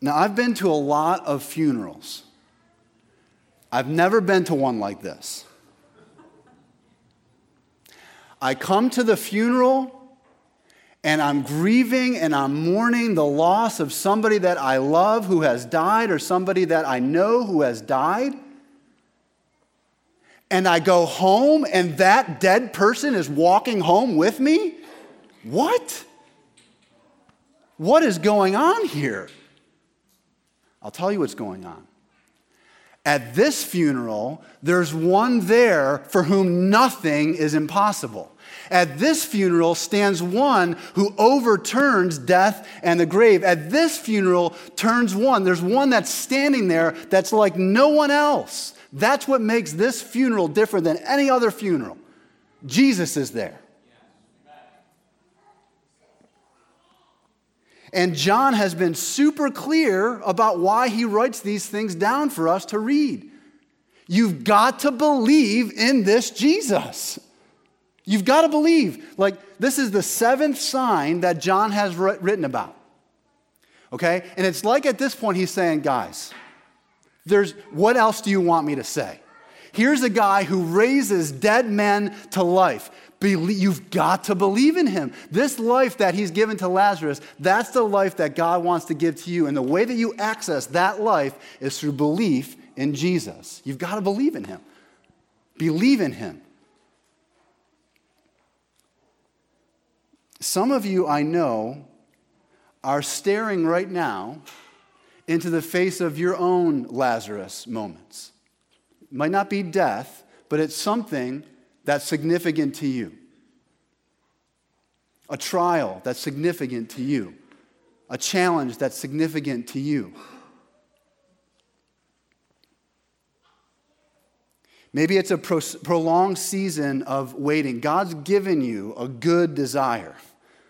Now, I've been to a lot of funerals. I've never been to one like this. I come to the funeral and I'm grieving and I'm mourning the loss of somebody that I love who has died or somebody that I know who has died. And I go home and that dead person is walking home with me? What? What is going on here? I'll tell you what's going on. At this funeral, there's one there for whom nothing is impossible. At this funeral stands one who overturns death and the grave. At this funeral turns one. There's one that's standing there that's like no one else. That's what makes this funeral different than any other funeral. Jesus is there. And John has been super clear about why he writes these things down for us to read. You've got to believe in this Jesus. You've got to believe. Like, this is the seventh sign that John has written about. Okay? And it's like at this point he's saying, guys, there's what else do you want me to say? Here's a guy who raises dead men to life. You've got to believe in him. This life that he's given to Lazarus, that's the life that God wants to give to you. And the way that you access that life is through belief in Jesus. You've got to believe in him. Believe in him. Some of you I know are staring right now into the face of your own Lazarus moments. It might not be death, but it's something that's significant to you. A trial that's significant to you. A challenge that's significant to you. Maybe it's a prolonged season of waiting. God's given you a good desire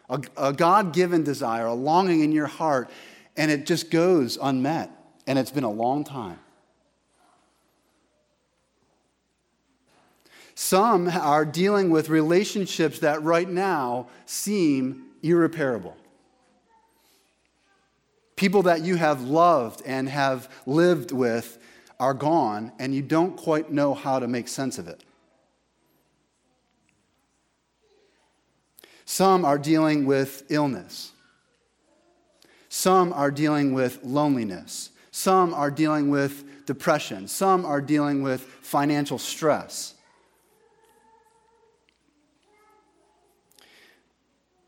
a, a God given desire, a longing in your heart, and it just goes unmet. And it's been a long time. Some are dealing with relationships that right now seem irreparable. People that you have loved and have lived with are gone, and you don't quite know how to make sense of it. Some are dealing with illness. Some are dealing with loneliness. Some are dealing with depression. Some are dealing with financial stress.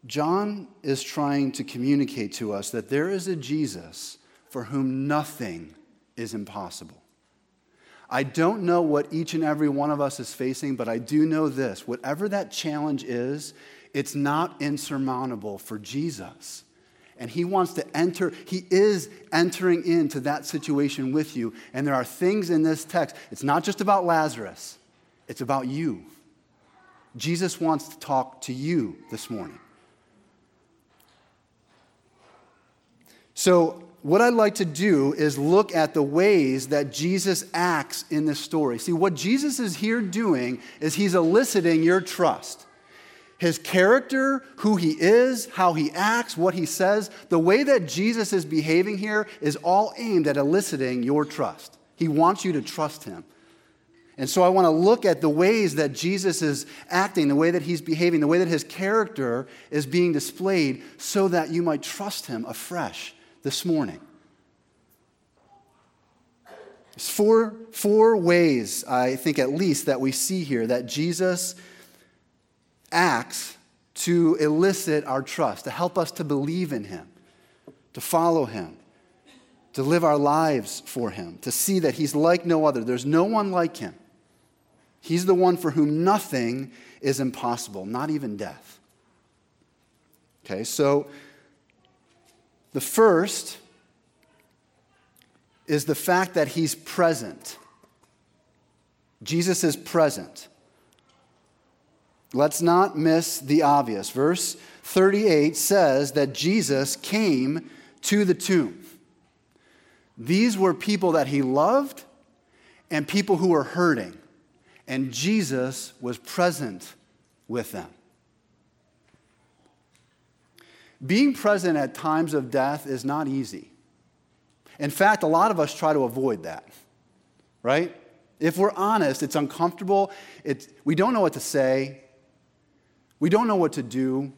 John is trying to communicate to us that there is a Jesus for whom nothing is impossible. I don't know what each and every one of us is facing, but I do know this whatever that challenge is, it's not insurmountable for Jesus. And he wants to enter, he is entering into that situation with you. And there are things in this text, it's not just about Lazarus, it's about you. Jesus wants to talk to you this morning. So, what I'd like to do is look at the ways that Jesus acts in this story. See, what Jesus is here doing is he's eliciting your trust. His character, who he is, how he acts, what he says, the way that Jesus is behaving here is all aimed at eliciting your trust. He wants you to trust him. And so I want to look at the ways that Jesus is acting, the way that he's behaving, the way that his character is being displayed, so that you might trust him afresh this morning. There's four, four ways, I think at least, that we see here that Jesus acts to elicit our trust, to help us to believe in Him, to follow Him, to live our lives for Him, to see that He's like no other. There's no one like Him. He's the one for whom nothing is impossible, not even death. Okay, so the first is the fact that He's present. Jesus is present. Let's not miss the obvious. Verse 38 says that Jesus came to the tomb. These were people that he loved and people who were hurting, and Jesus was present with them. Being present at times of death is not easy. In fact, a lot of us try to avoid that, right? If we're honest, it's uncomfortable. It's, we don't know what to say. We don't know what to do.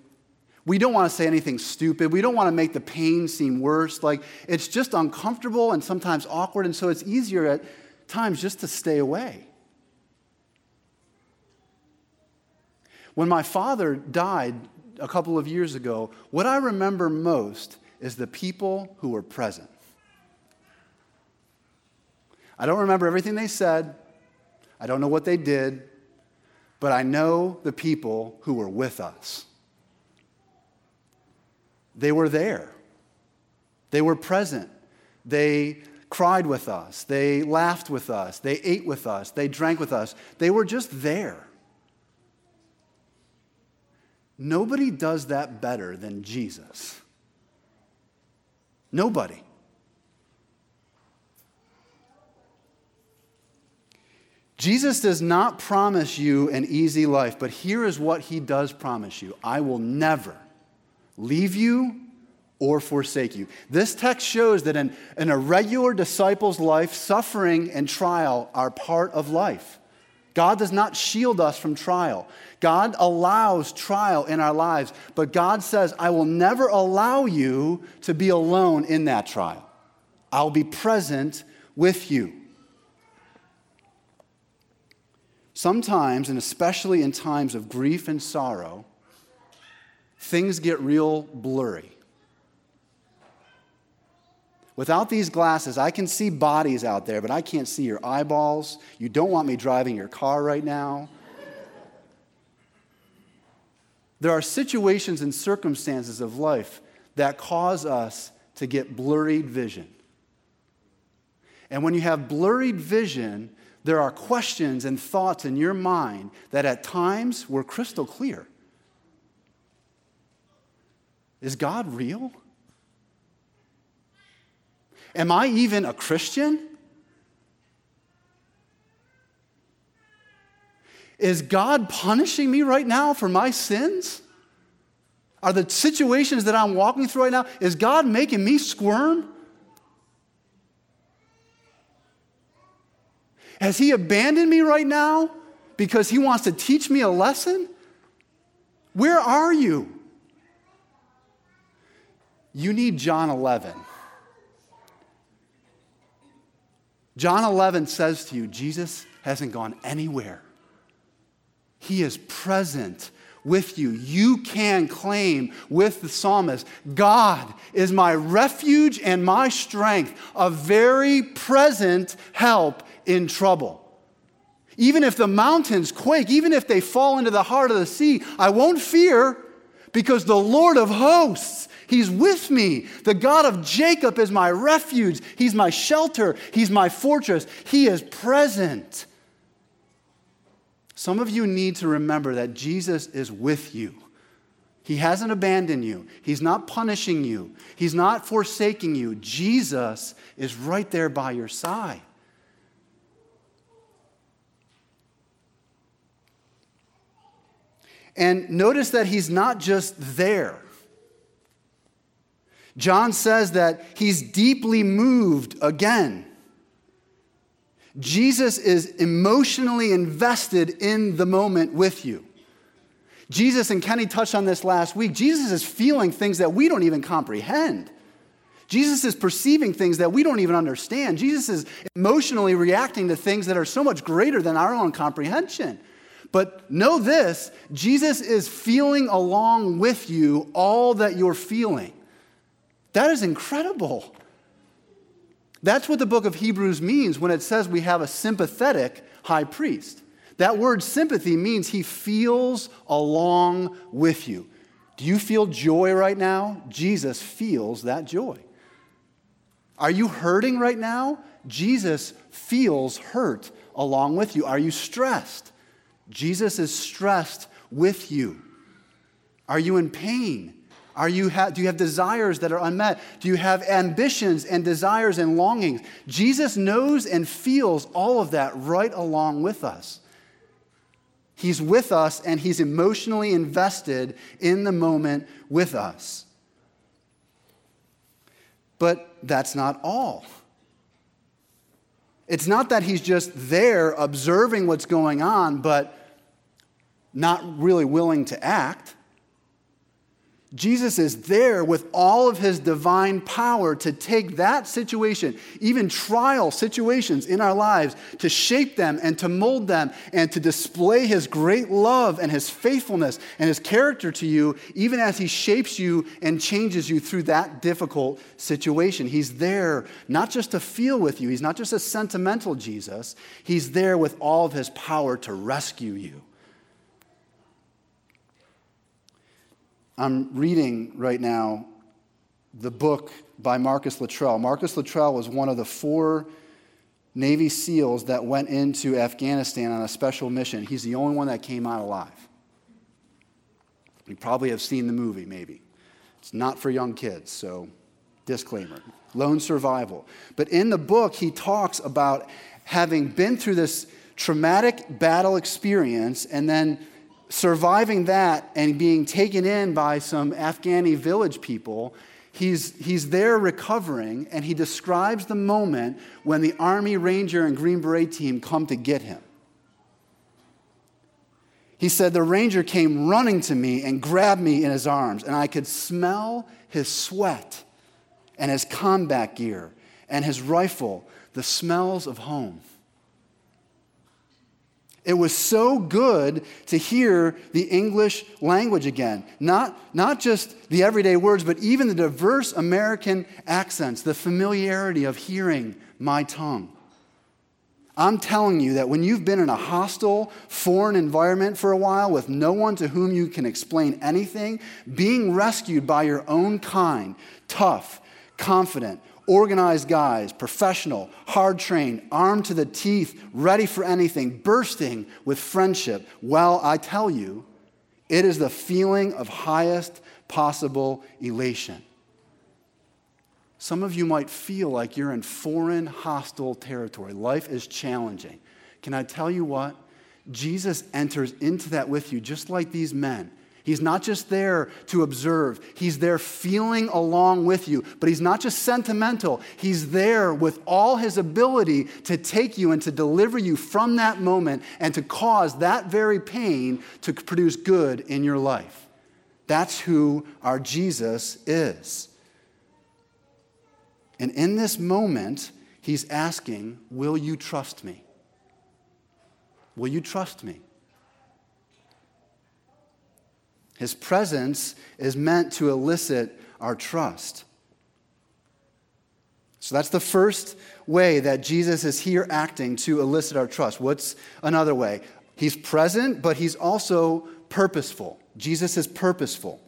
We don't want to say anything stupid. We don't want to make the pain seem worse. Like, it's just uncomfortable and sometimes awkward, and so it's easier at times just to stay away. When my father died a couple of years ago, what I remember most is the people who were present. I don't remember everything they said, I don't know what they did, but I know the people who were with us. They were there, they were present. They cried with us, they laughed with us, they ate with us, they drank with us. They were just there. Nobody does that better than Jesus. Nobody. Jesus does not promise you an easy life, but here is what he does promise you I will never leave you or forsake you. This text shows that in, in a regular disciple's life, suffering and trial are part of life. God does not shield us from trial. God allows trial in our lives, but God says, I will never allow you to be alone in that trial. I'll be present with you. Sometimes, and especially in times of grief and sorrow, things get real blurry. Without these glasses, I can see bodies out there, but I can't see your eyeballs. You don't want me driving your car right now. There are situations and circumstances of life that cause us to get blurred vision. And when you have blurred vision, there are questions and thoughts in your mind that at times were crystal clear. Is God real? Am I even a Christian? Is God punishing me right now for my sins? Are the situations that I'm walking through right now, is God making me squirm? Has He abandoned me right now because He wants to teach me a lesson? Where are you? You need John 11. John 11 says to you, Jesus hasn't gone anywhere. He is present with you. You can claim with the psalmist God is my refuge and my strength, a very present help in trouble. Even if the mountains quake, even if they fall into the heart of the sea, I won't fear because the Lord of hosts He's with me. The God of Jacob is my refuge. He's my shelter. He's my fortress. He is present. Some of you need to remember that Jesus is with you. He hasn't abandoned you. He's not punishing you. He's not forsaking you. Jesus is right there by your side. And notice that he's not just there. John says that he's deeply moved again. Jesus is emotionally invested in the moment with you. Jesus, and Kenny touched on this last week, Jesus is feeling things that we don't even comprehend. Jesus is perceiving things that we don't even understand. Jesus is emotionally reacting to things that are so much greater than our own comprehension. But know this Jesus is feeling along with you all that you're feeling. That is incredible. That's what the book of Hebrews means when it says we have a sympathetic high priest. That word sympathy means he feels along with you. Do you feel joy right now? Jesus feels that joy. Are you hurting right now? Jesus feels hurt along with you. Are you stressed? Jesus is stressed with you. Are you in pain? Are you ha- do you have desires that are unmet? Do you have ambitions and desires and longings? Jesus knows and feels all of that right along with us. He's with us and he's emotionally invested in the moment with us. But that's not all. It's not that he's just there observing what's going on, but not really willing to act. Jesus is there with all of his divine power to take that situation, even trial situations in our lives, to shape them and to mold them and to display his great love and his faithfulness and his character to you, even as he shapes you and changes you through that difficult situation. He's there not just to feel with you, he's not just a sentimental Jesus, he's there with all of his power to rescue you I'm reading right now the book by Marcus Luttrell. Marcus Luttrell was one of the four Navy SEALs that went into Afghanistan on a special mission. He's the only one that came out alive. You probably have seen the movie, maybe. It's not for young kids, so disclaimer Lone Survivor. But in the book, he talks about having been through this traumatic battle experience and then surviving that and being taken in by some Afghani village people, he's, he's there recovering, and he describes the moment when the Army Ranger and Green Beret team come to get him. He said, The ranger came running to me and grabbed me in his arms, and I could smell his sweat and his combat gear and his rifle, the smells of home. It was so good to hear the English language again. Not, not just the everyday words, but even the diverse American accents, the familiarity of hearing my tongue. I'm telling you that when you've been in a hostile, foreign environment for a while with no one to whom you can explain anything, being rescued by your own kind, tough, confident, organized guys, professional, hard trained, armed to the teeth, ready for anything, bursting with friendship. Well, I tell you, it is the feeling of highest possible elation. Some of you might feel like you're in foreign, hostile territory. Life is challenging. Can I tell you what? Jesus enters into that with you, just like these men. He's not just there to observe, he's there feeling along with you. But he's not just sentimental, he's there with all his ability to take you and to deliver you from that moment and to cause that very pain to produce good in your life. That's who our Jesus is. And in this moment, he's asking, Will you trust me? Will you trust me? His presence is meant to elicit our trust. So that's the first way that Jesus is here acting to elicit our trust. What's another way? He's present, but he's also purposeful. Jesus is purposeful.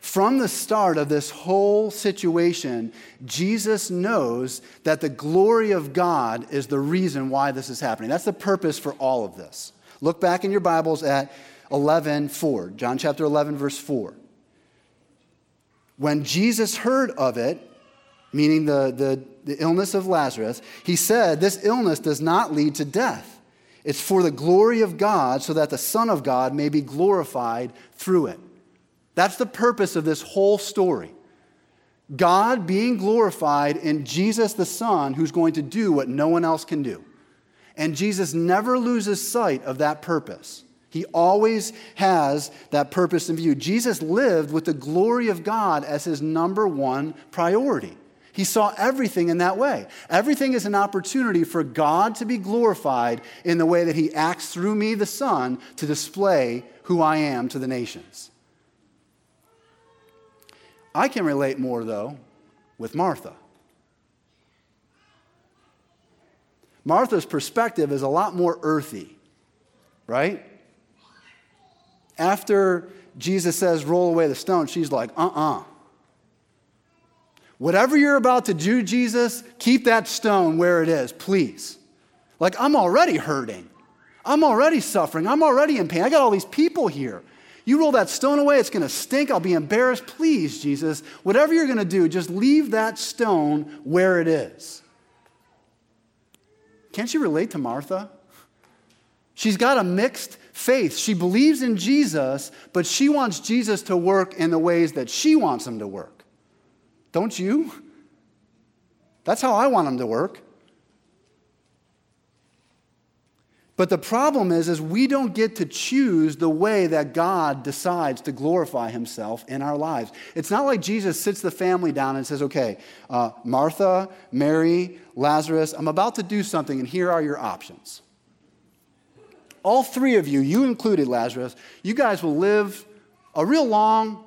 From the start of this whole situation, Jesus knows that the glory of God is the reason why this is happening. That's the purpose for all of this. Look back in your Bibles at 11, 4. John chapter 11, verse 4. When Jesus heard of it, meaning the, the, the illness of Lazarus, he said, This illness does not lead to death. It's for the glory of God, so that the Son of God may be glorified through it. That's the purpose of this whole story. God being glorified in Jesus the Son, who's going to do what no one else can do. And Jesus never loses sight of that purpose. He always has that purpose in view. Jesus lived with the glory of God as his number one priority. He saw everything in that way. Everything is an opportunity for God to be glorified in the way that he acts through me, the Son, to display who I am to the nations. I can relate more, though, with Martha. Martha's perspective is a lot more earthy, right? After Jesus says, roll away the stone, she's like, uh uh-uh. uh Whatever you're about to do, Jesus, keep that stone where it is, please. Like, I'm already hurting. I'm already suffering. I'm already in pain. I got all these people here. You roll that stone away, it's going to stink. I'll be embarrassed. Please, Jesus, whatever you're going to do, just leave that stone where it is. Can't you relate to Martha? She's got a mixed faith. She believes in Jesus, but she wants Jesus to work in the ways that she wants him to work. Don't you? That's how I want him to work. But the problem is, is we don't get to choose the way that God decides to glorify himself in our lives. It's not like Jesus sits the family down and says, okay, uh, Martha, Mary, Lazarus, I'm about to do something, and here are your options. All three of you, you included Lazarus, you guys will live a real long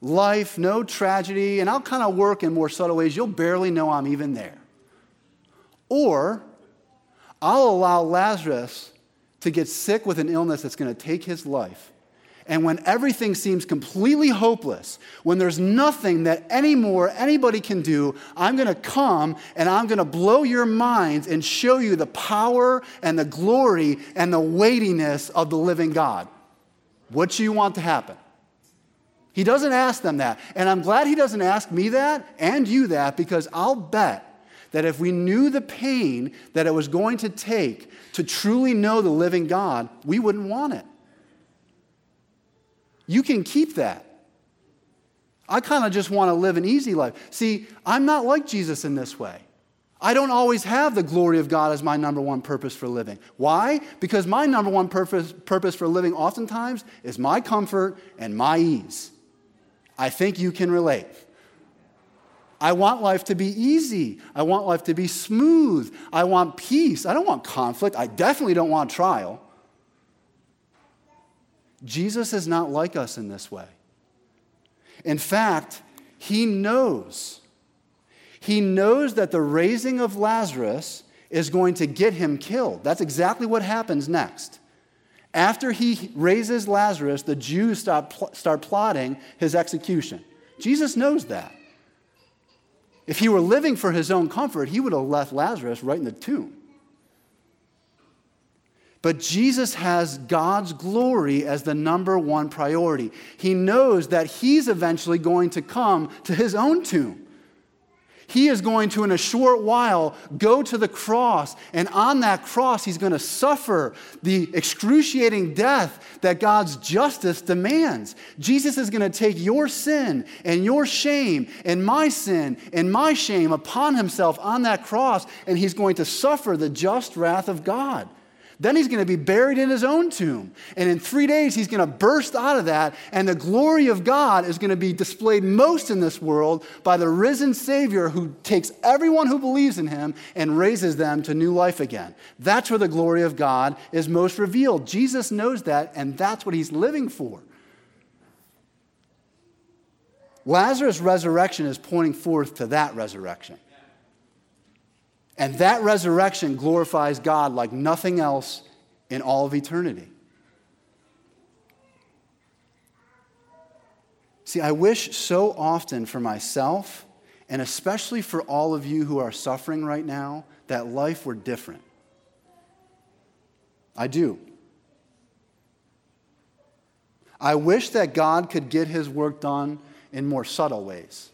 life, no tragedy, and I'll kind of work in more subtle ways. You'll barely know I'm even there. Or I'll allow Lazarus to get sick with an illness that's going to take his life. And when everything seems completely hopeless, when there's nothing that anymore anybody can do, I'm going to come and I'm going to blow your minds and show you the power and the glory and the weightiness of the living God. What do you want to happen? He doesn't ask them that. And I'm glad he doesn't ask me that and you that because I'll bet that if we knew the pain that it was going to take to truly know the living God, we wouldn't want it. You can keep that. I kind of just want to live an easy life. See, I'm not like Jesus in this way. I don't always have the glory of God as my number one purpose for living. Why? Because my number one purpose, purpose for living oftentimes is my comfort and my ease. I think you can relate. I want life to be easy. I want life to be smooth. I want peace. I don't want conflict. I definitely don't want trial. Jesus is not like us in this way. In fact, he knows. He knows that the raising of Lazarus is going to get him killed. That's exactly what happens next. After he raises Lazarus, the Jews start, start plotting his execution. Jesus knows that. If he were living for his own comfort, he would have left Lazarus right in the tomb. But Jesus has God's glory as the number one priority. He knows that he's eventually going to come to his own tomb. He is going to, in a short while, go to the cross. And on that cross, he's going to suffer the excruciating death that God's justice demands. Jesus is going to take your sin and your shame and my sin and my shame upon himself on that cross, and he's going to suffer the just wrath of God. Then he's going to be buried in his own tomb. And in three days, he's going to burst out of that. And the glory of God is going to be displayed most in this world by the risen Savior who takes everyone who believes in him and raises them to new life again. That's where the glory of God is most revealed. Jesus knows that, and that's what he's living for. Lazarus' resurrection is pointing forth to that resurrection. And that resurrection glorifies God like nothing else in all of eternity. See, I wish so often for myself, and especially for all of you who are suffering right now, that life were different. I do. I wish that God could get his work done in more subtle ways,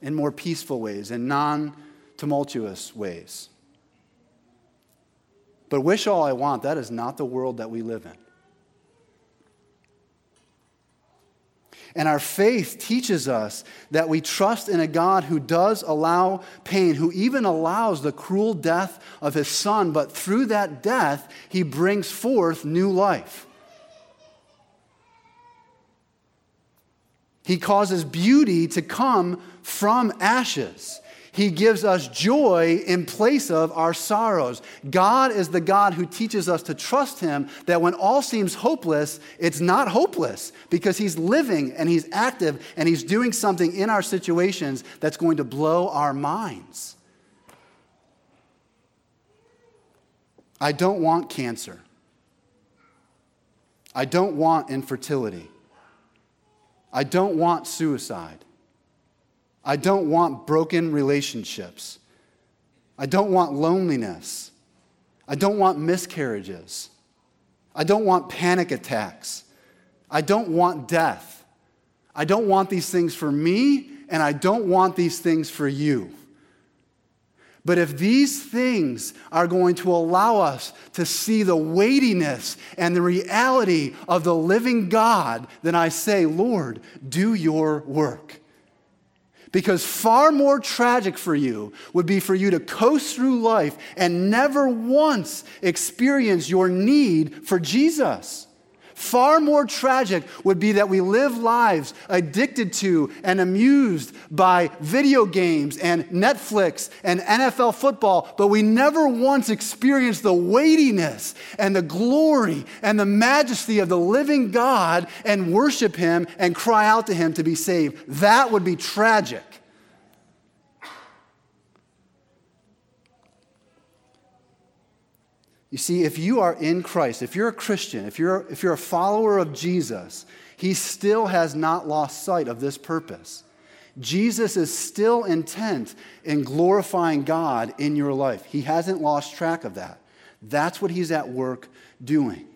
in more peaceful ways, in non tumultuous ways. But wish all I want, that is not the world that we live in. And our faith teaches us that we trust in a God who does allow pain, who even allows the cruel death of his son, but through that death, he brings forth new life. He causes beauty to come from ashes. He gives us joy in place of our sorrows. God is the God who teaches us to trust Him that when all seems hopeless, it's not hopeless because He's living and He's active and He's doing something in our situations that's going to blow our minds. I don't want cancer. I don't want infertility. I don't want suicide. I don't want broken relationships. I don't want loneliness. I don't want miscarriages. I don't want panic attacks. I don't want death. I don't want these things for me, and I don't want these things for you. But if these things are going to allow us to see the weightiness and the reality of the living God, then I say, Lord, do your work. Because far more tragic for you would be for you to coast through life and never once experience your need for Jesus. Far more tragic would be that we live lives addicted to and amused by video games and Netflix and NFL football, but we never once experience the weightiness and the glory and the majesty of the living God and worship Him and cry out to Him to be saved. That would be tragic. You see, if you are in Christ, if you're a Christian, if you're, if you're a follower of Jesus, he still has not lost sight of this purpose. Jesus is still intent in glorifying God in your life. He hasn't lost track of that. That's what he's at work doing.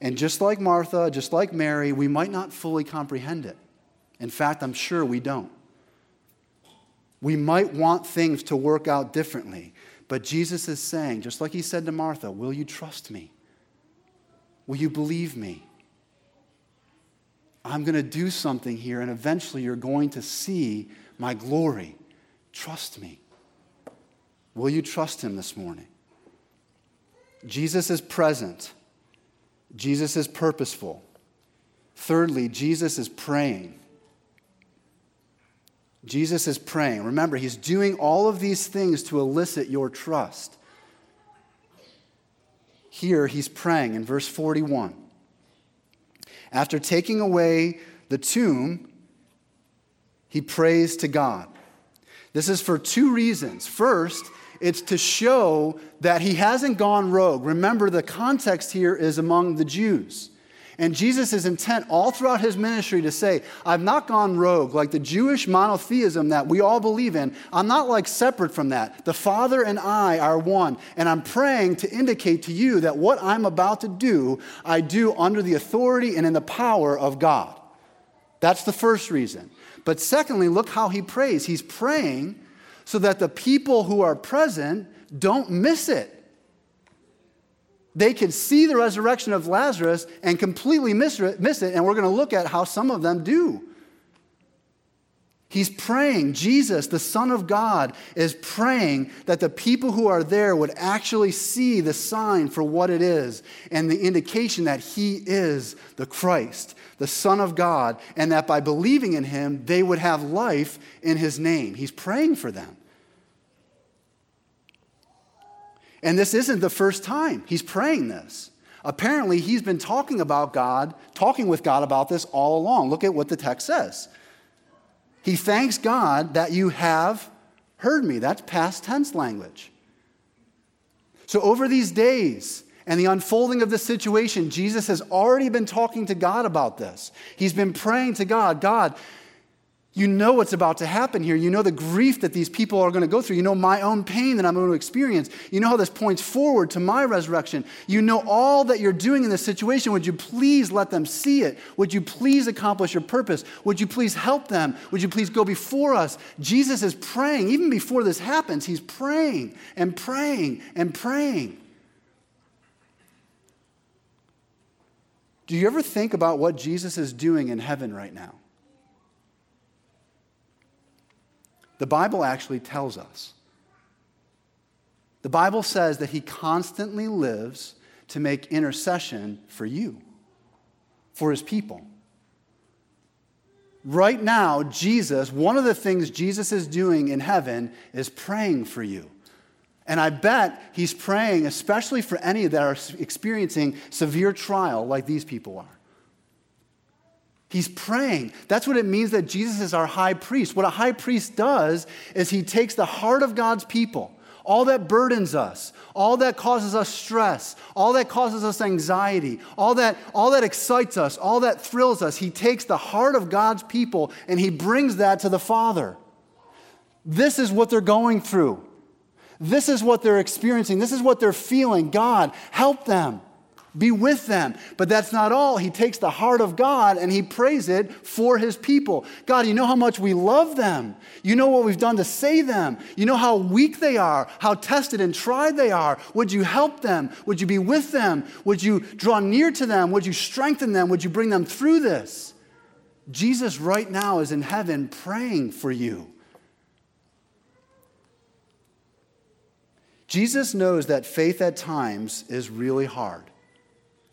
And just like Martha, just like Mary, we might not fully comprehend it. In fact, I'm sure we don't. We might want things to work out differently. But Jesus is saying, just like he said to Martha, Will you trust me? Will you believe me? I'm going to do something here, and eventually you're going to see my glory. Trust me. Will you trust him this morning? Jesus is present. Jesus is purposeful. Thirdly, Jesus is praying. Jesus is praying. Remember, he's doing all of these things to elicit your trust. Here, he's praying in verse 41. After taking away the tomb, he prays to God. This is for two reasons. First, it's to show that he hasn't gone rogue. Remember, the context here is among the Jews. And Jesus is intent all throughout his ministry to say, I've not gone rogue like the Jewish monotheism that we all believe in. I'm not like separate from that. The Father and I are one. And I'm praying to indicate to you that what I'm about to do, I do under the authority and in the power of God. That's the first reason. But secondly, look how he prays. He's praying so that the people who are present don't miss it they could see the resurrection of Lazarus and completely miss it, and we're going to look at how some of them do. He's praying, Jesus, the Son of God, is praying that the people who are there would actually see the sign for what it is and the indication that He is the Christ, the Son of God, and that by believing in Him, they would have life in His name. He's praying for them. And this isn't the first time he's praying this. Apparently, he's been talking about God, talking with God about this all along. Look at what the text says. He thanks God that you have heard me. That's past tense language. So, over these days and the unfolding of the situation, Jesus has already been talking to God about this. He's been praying to God God, you know what's about to happen here. You know the grief that these people are going to go through. You know my own pain that I'm going to experience. You know how this points forward to my resurrection. You know all that you're doing in this situation. Would you please let them see it? Would you please accomplish your purpose? Would you please help them? Would you please go before us? Jesus is praying. Even before this happens, he's praying and praying and praying. Do you ever think about what Jesus is doing in heaven right now? The Bible actually tells us. The Bible says that he constantly lives to make intercession for you, for his people. Right now, Jesus, one of the things Jesus is doing in heaven is praying for you. And I bet he's praying, especially for any that are experiencing severe trial like these people are. He's praying. That's what it means that Jesus is our high priest. What a high priest does is he takes the heart of God's people, all that burdens us, all that causes us stress, all that causes us anxiety, all that, all that excites us, all that thrills us. He takes the heart of God's people and he brings that to the Father. This is what they're going through. This is what they're experiencing. This is what they're feeling. God, help them. Be with them. But that's not all. He takes the heart of God and he prays it for his people. God, you know how much we love them. You know what we've done to save them. You know how weak they are, how tested and tried they are. Would you help them? Would you be with them? Would you draw near to them? Would you strengthen them? Would you bring them through this? Jesus right now is in heaven praying for you. Jesus knows that faith at times is really hard,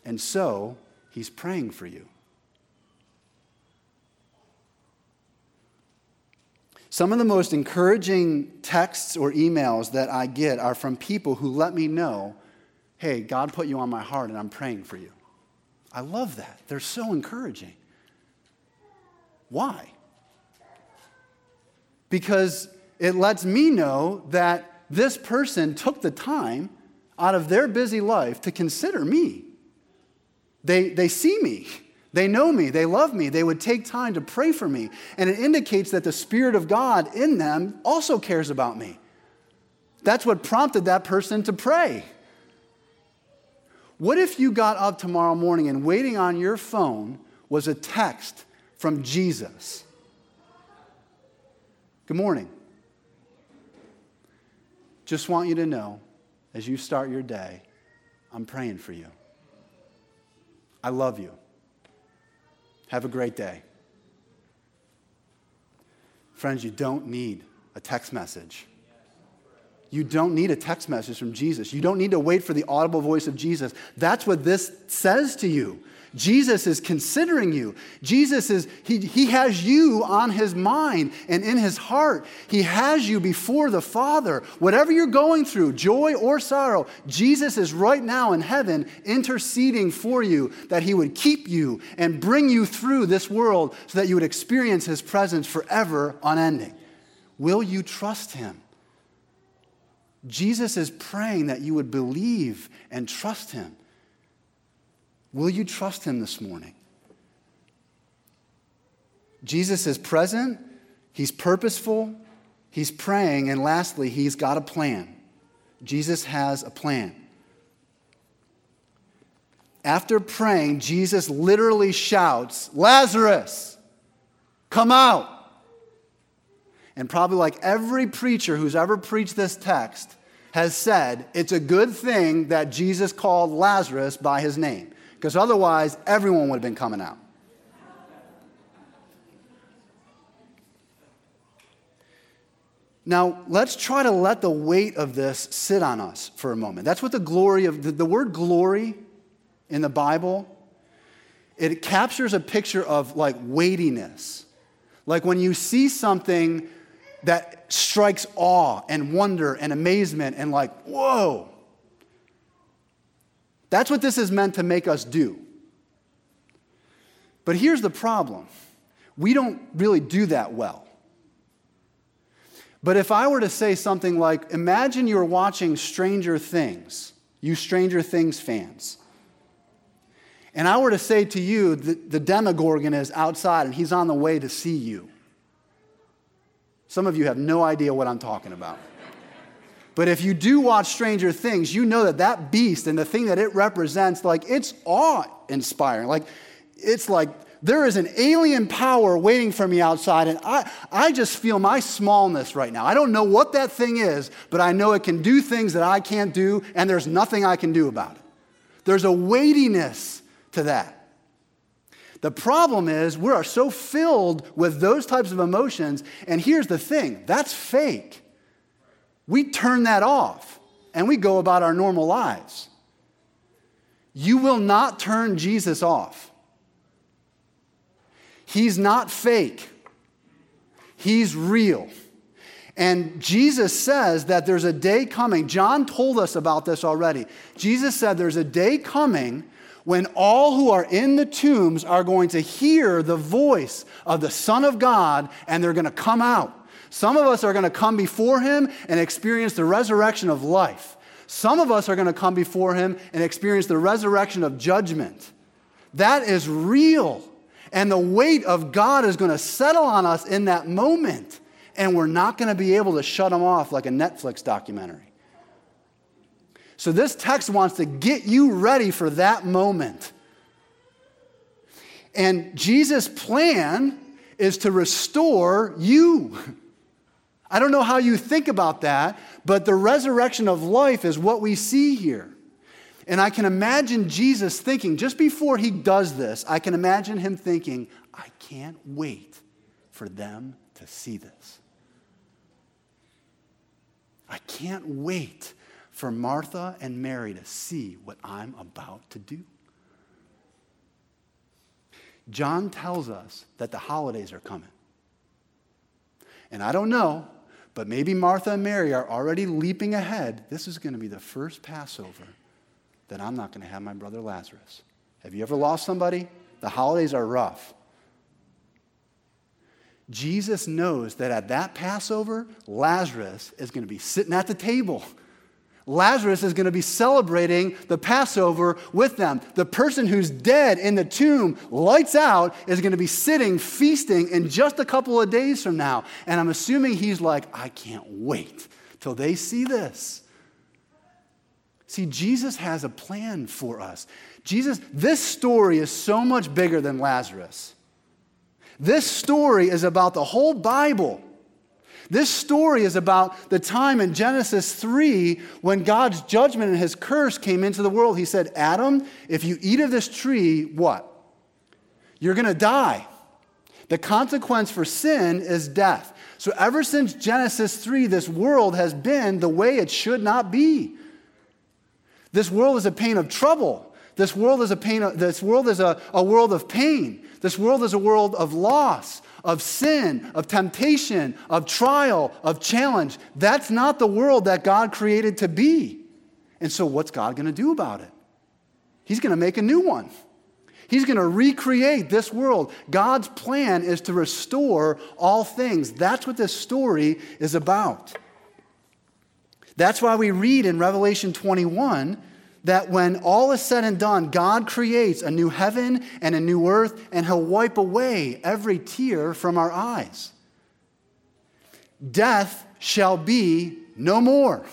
and so he's praying for you. Some of the most encouraging texts or emails that I get are from people who let me know, hey, God put you on my heart and I'm praying for you. I love that. They're so encouraging. Why? Because it lets me know that this person took the time out of their busy life to consider me. They, they see me. They know me. They love me. They would take time to pray for me. And it indicates that the Spirit of God in them also cares about me. That's what prompted that person to pray. What if you got up tomorrow morning and waiting on your phone was a text from Jesus. Good morning. Just want you to know as you start your day, I'm praying for you. I love you. Have a great day. Friends, you don't need a text message. You don't need a text message from Jesus. You don't need to wait for the audible voice of Jesus. That's what this says to you. Jesus is considering you. Jesus is, he, he has you on his mind and in his heart. He has you before the Father. Whatever you're going through, joy or sorrow, Jesus is right now in heaven interceding for you that he would keep you and bring you through this world so that you would experience his presence forever unending. Will you trust him? Jesus is praying that you would believe and trust him. Will you trust him this morning? Jesus is present, he's purposeful, he's praying, and lastly, he's got a plan. Jesus has a plan. After praying, Jesus literally shouts, Lazarus, come out. And probably like every preacher who's ever preached this text has said, it's a good thing that Jesus called Lazarus by his name because otherwise everyone would have been coming out. Now, let's try to let the weight of this sit on us for a moment. That's what the glory of the, the, word glory in the Bible, it captures a picture of like weightiness. Like when you see something that strikes awe and wonder and amazement and like, whoa, that's what this is meant to make us do. But here's the problem we don't really do that well. But if I were to say something like, imagine you're watching Stranger Things, you Stranger Things fans, and I were to say to you that the Demogorgon is outside and he's on the way to see you. Some of you have no idea what I'm talking about. But if you do watch Stranger Things, you know that that beast and the thing that it represents, like, it's awe inspiring. Like, it's like there is an alien power waiting for me outside, and I, I just feel my smallness right now. I don't know what that thing is, but I know it can do things that I can't do, and there's nothing I can do about it. There's a weightiness to that. The problem is, we are so filled with those types of emotions, and here's the thing that's fake we turn that off and we go about our normal lives. You will not turn Jesus off. He's not fake, He's real. And Jesus says that there's a day coming. John told us about this already. Jesus said there's a day coming when all who are in the tombs are going to hear the voice of the Son of God and they're going to come out. Some of us are going to come before him and experience the resurrection of life. Some of us are going to come before him and experience the resurrection of judgment. That is real. And the weight of God is going to settle on us in that moment. And we're not going to be able to shut him off like a Netflix documentary. So, this text wants to get you ready for that moment. And Jesus' plan is to restore you. I don't know how you think about that, but the resurrection of life is what we see here. And I can imagine Jesus thinking, just before he does this, I can imagine him thinking, I can't wait for them to see this. I can't wait for Martha and Mary to see what I'm about to do. John tells us that the holidays are coming. And I don't know, but maybe Martha and Mary are already leaping ahead. This is going to be the first Passover that I'm not going to have my brother Lazarus. Have you ever lost somebody? The holidays are rough. Jesus knows that at that Passover, Lazarus is going to be sitting at the table. Lazarus is going to be celebrating the Passover with them. The person who's dead in the tomb, lights out, is going to be sitting feasting in just a couple of days from now. And I'm assuming he's like, I can't wait till they see this. See, Jesus has a plan for us. Jesus, this story is so much bigger than Lazarus. This story is about the whole Bible. This story is about the time in Genesis 3 when God's judgment and his curse came into the world. He said, Adam, if you eat of this tree, what? You're going to die. The consequence for sin is death. So, ever since Genesis 3, this world has been the way it should not be. This world is a pain of trouble. This world is a pain. This world is a, a world of pain. This world is a world of loss, of sin, of temptation, of trial, of challenge. That's not the world that God created to be. And so, what's God going to do about it? He's going to make a new one. He's going to recreate this world. God's plan is to restore all things. That's what this story is about. That's why we read in Revelation 21 that when all is said and done, God creates a new heaven and a new earth, and He'll wipe away every tear from our eyes. Death shall be no more.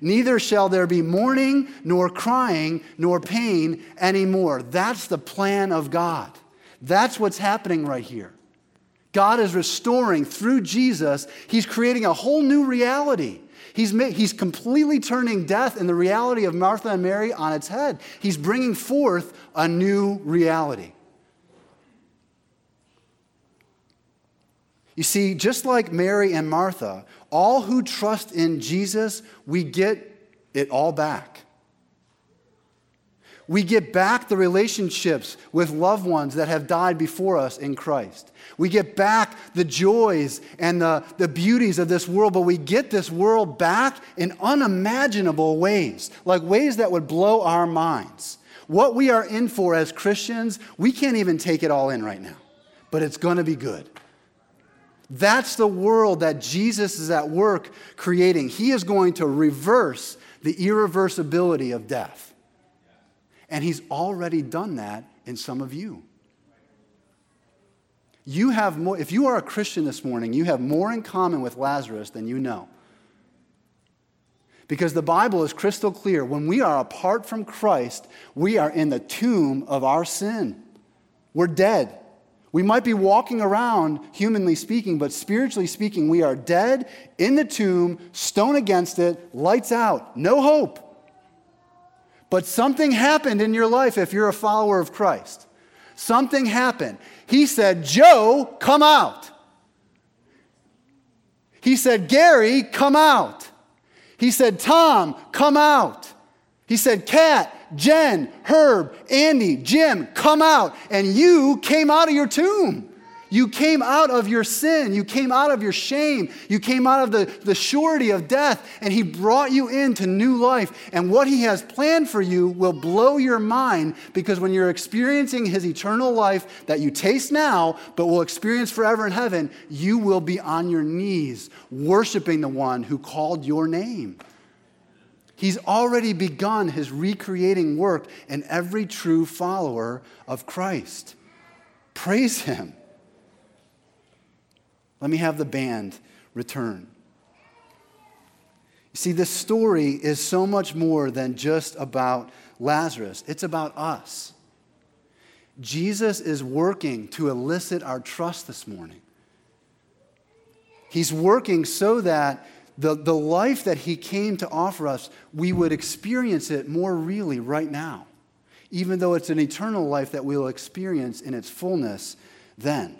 Neither shall there be mourning, nor crying, nor pain anymore. That's the plan of God. That's what's happening right here. God is restoring through Jesus, He's creating a whole new reality. He's, he's completely turning death and the reality of Martha and Mary on its head. He's bringing forth a new reality. You see, just like Mary and Martha, all who trust in Jesus, we get it all back. We get back the relationships with loved ones that have died before us in Christ. We get back the joys and the, the beauties of this world, but we get this world back in unimaginable ways, like ways that would blow our minds. What we are in for as Christians, we can't even take it all in right now, but it's going to be good. That's the world that Jesus is at work creating. He is going to reverse the irreversibility of death. And He's already done that in some of you. You have more, if you are a Christian this morning, you have more in common with Lazarus than you know. Because the Bible is crystal clear. When we are apart from Christ, we are in the tomb of our sin. We're dead. We might be walking around, humanly speaking, but spiritually speaking, we are dead in the tomb, stone against it, lights out, no hope. But something happened in your life if you're a follower of Christ. Something happened. He said, Joe, come out. He said, Gary, come out. He said, Tom, come out. He said, Kat, Jen, Herb, Andy, Jim, come out. And you came out of your tomb. You came out of your sin. You came out of your shame. You came out of the, the surety of death, and He brought you into new life. And what He has planned for you will blow your mind because when you're experiencing His eternal life that you taste now, but will experience forever in heaven, you will be on your knees worshiping the one who called your name. He's already begun his recreating work in every true follower of Christ. Praise him. Let me have the band return. You see, this story is so much more than just about Lazarus, it's about us. Jesus is working to elicit our trust this morning. He's working so that the, the life that He came to offer us, we would experience it more really right now, even though it's an eternal life that we'll experience in its fullness then.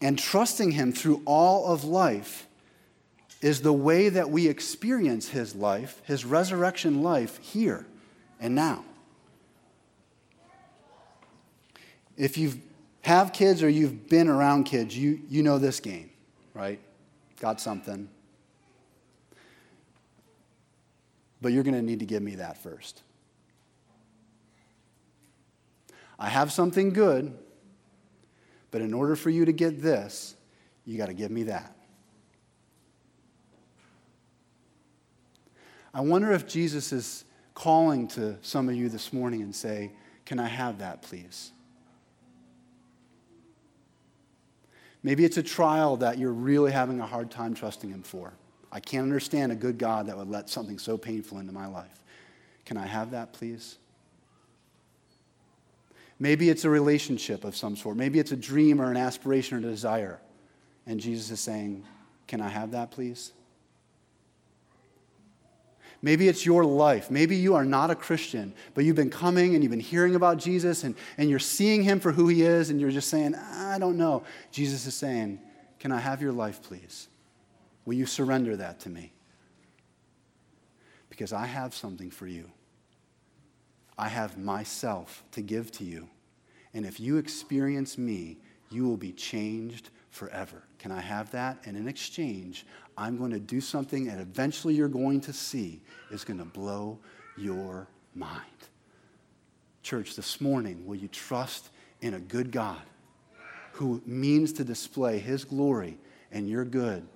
And trusting Him through all of life is the way that we experience His life, His resurrection life, here and now. If you have kids or you've been around kids, you, you know this game, right? Got something. But you're going to need to give me that first. I have something good, but in order for you to get this, you got to give me that. I wonder if Jesus is calling to some of you this morning and say, Can I have that, please? Maybe it's a trial that you're really having a hard time trusting Him for. I can't understand a good God that would let something so painful into my life. Can I have that, please? Maybe it's a relationship of some sort. Maybe it's a dream or an aspiration or a desire. And Jesus is saying, Can I have that, please? Maybe it's your life. Maybe you are not a Christian, but you've been coming and you've been hearing about Jesus and, and you're seeing him for who he is and you're just saying, I don't know. Jesus is saying, Can I have your life, please? Will you surrender that to me? Because I have something for you. I have myself to give to you. And if you experience me, you will be changed forever. Can I have that? And in exchange, I'm going to do something that eventually you're going to see is going to blow your mind. Church, this morning, will you trust in a good God who means to display his glory and your good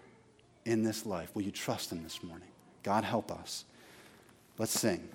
in this life? Will you trust him this morning? God help us. Let's sing.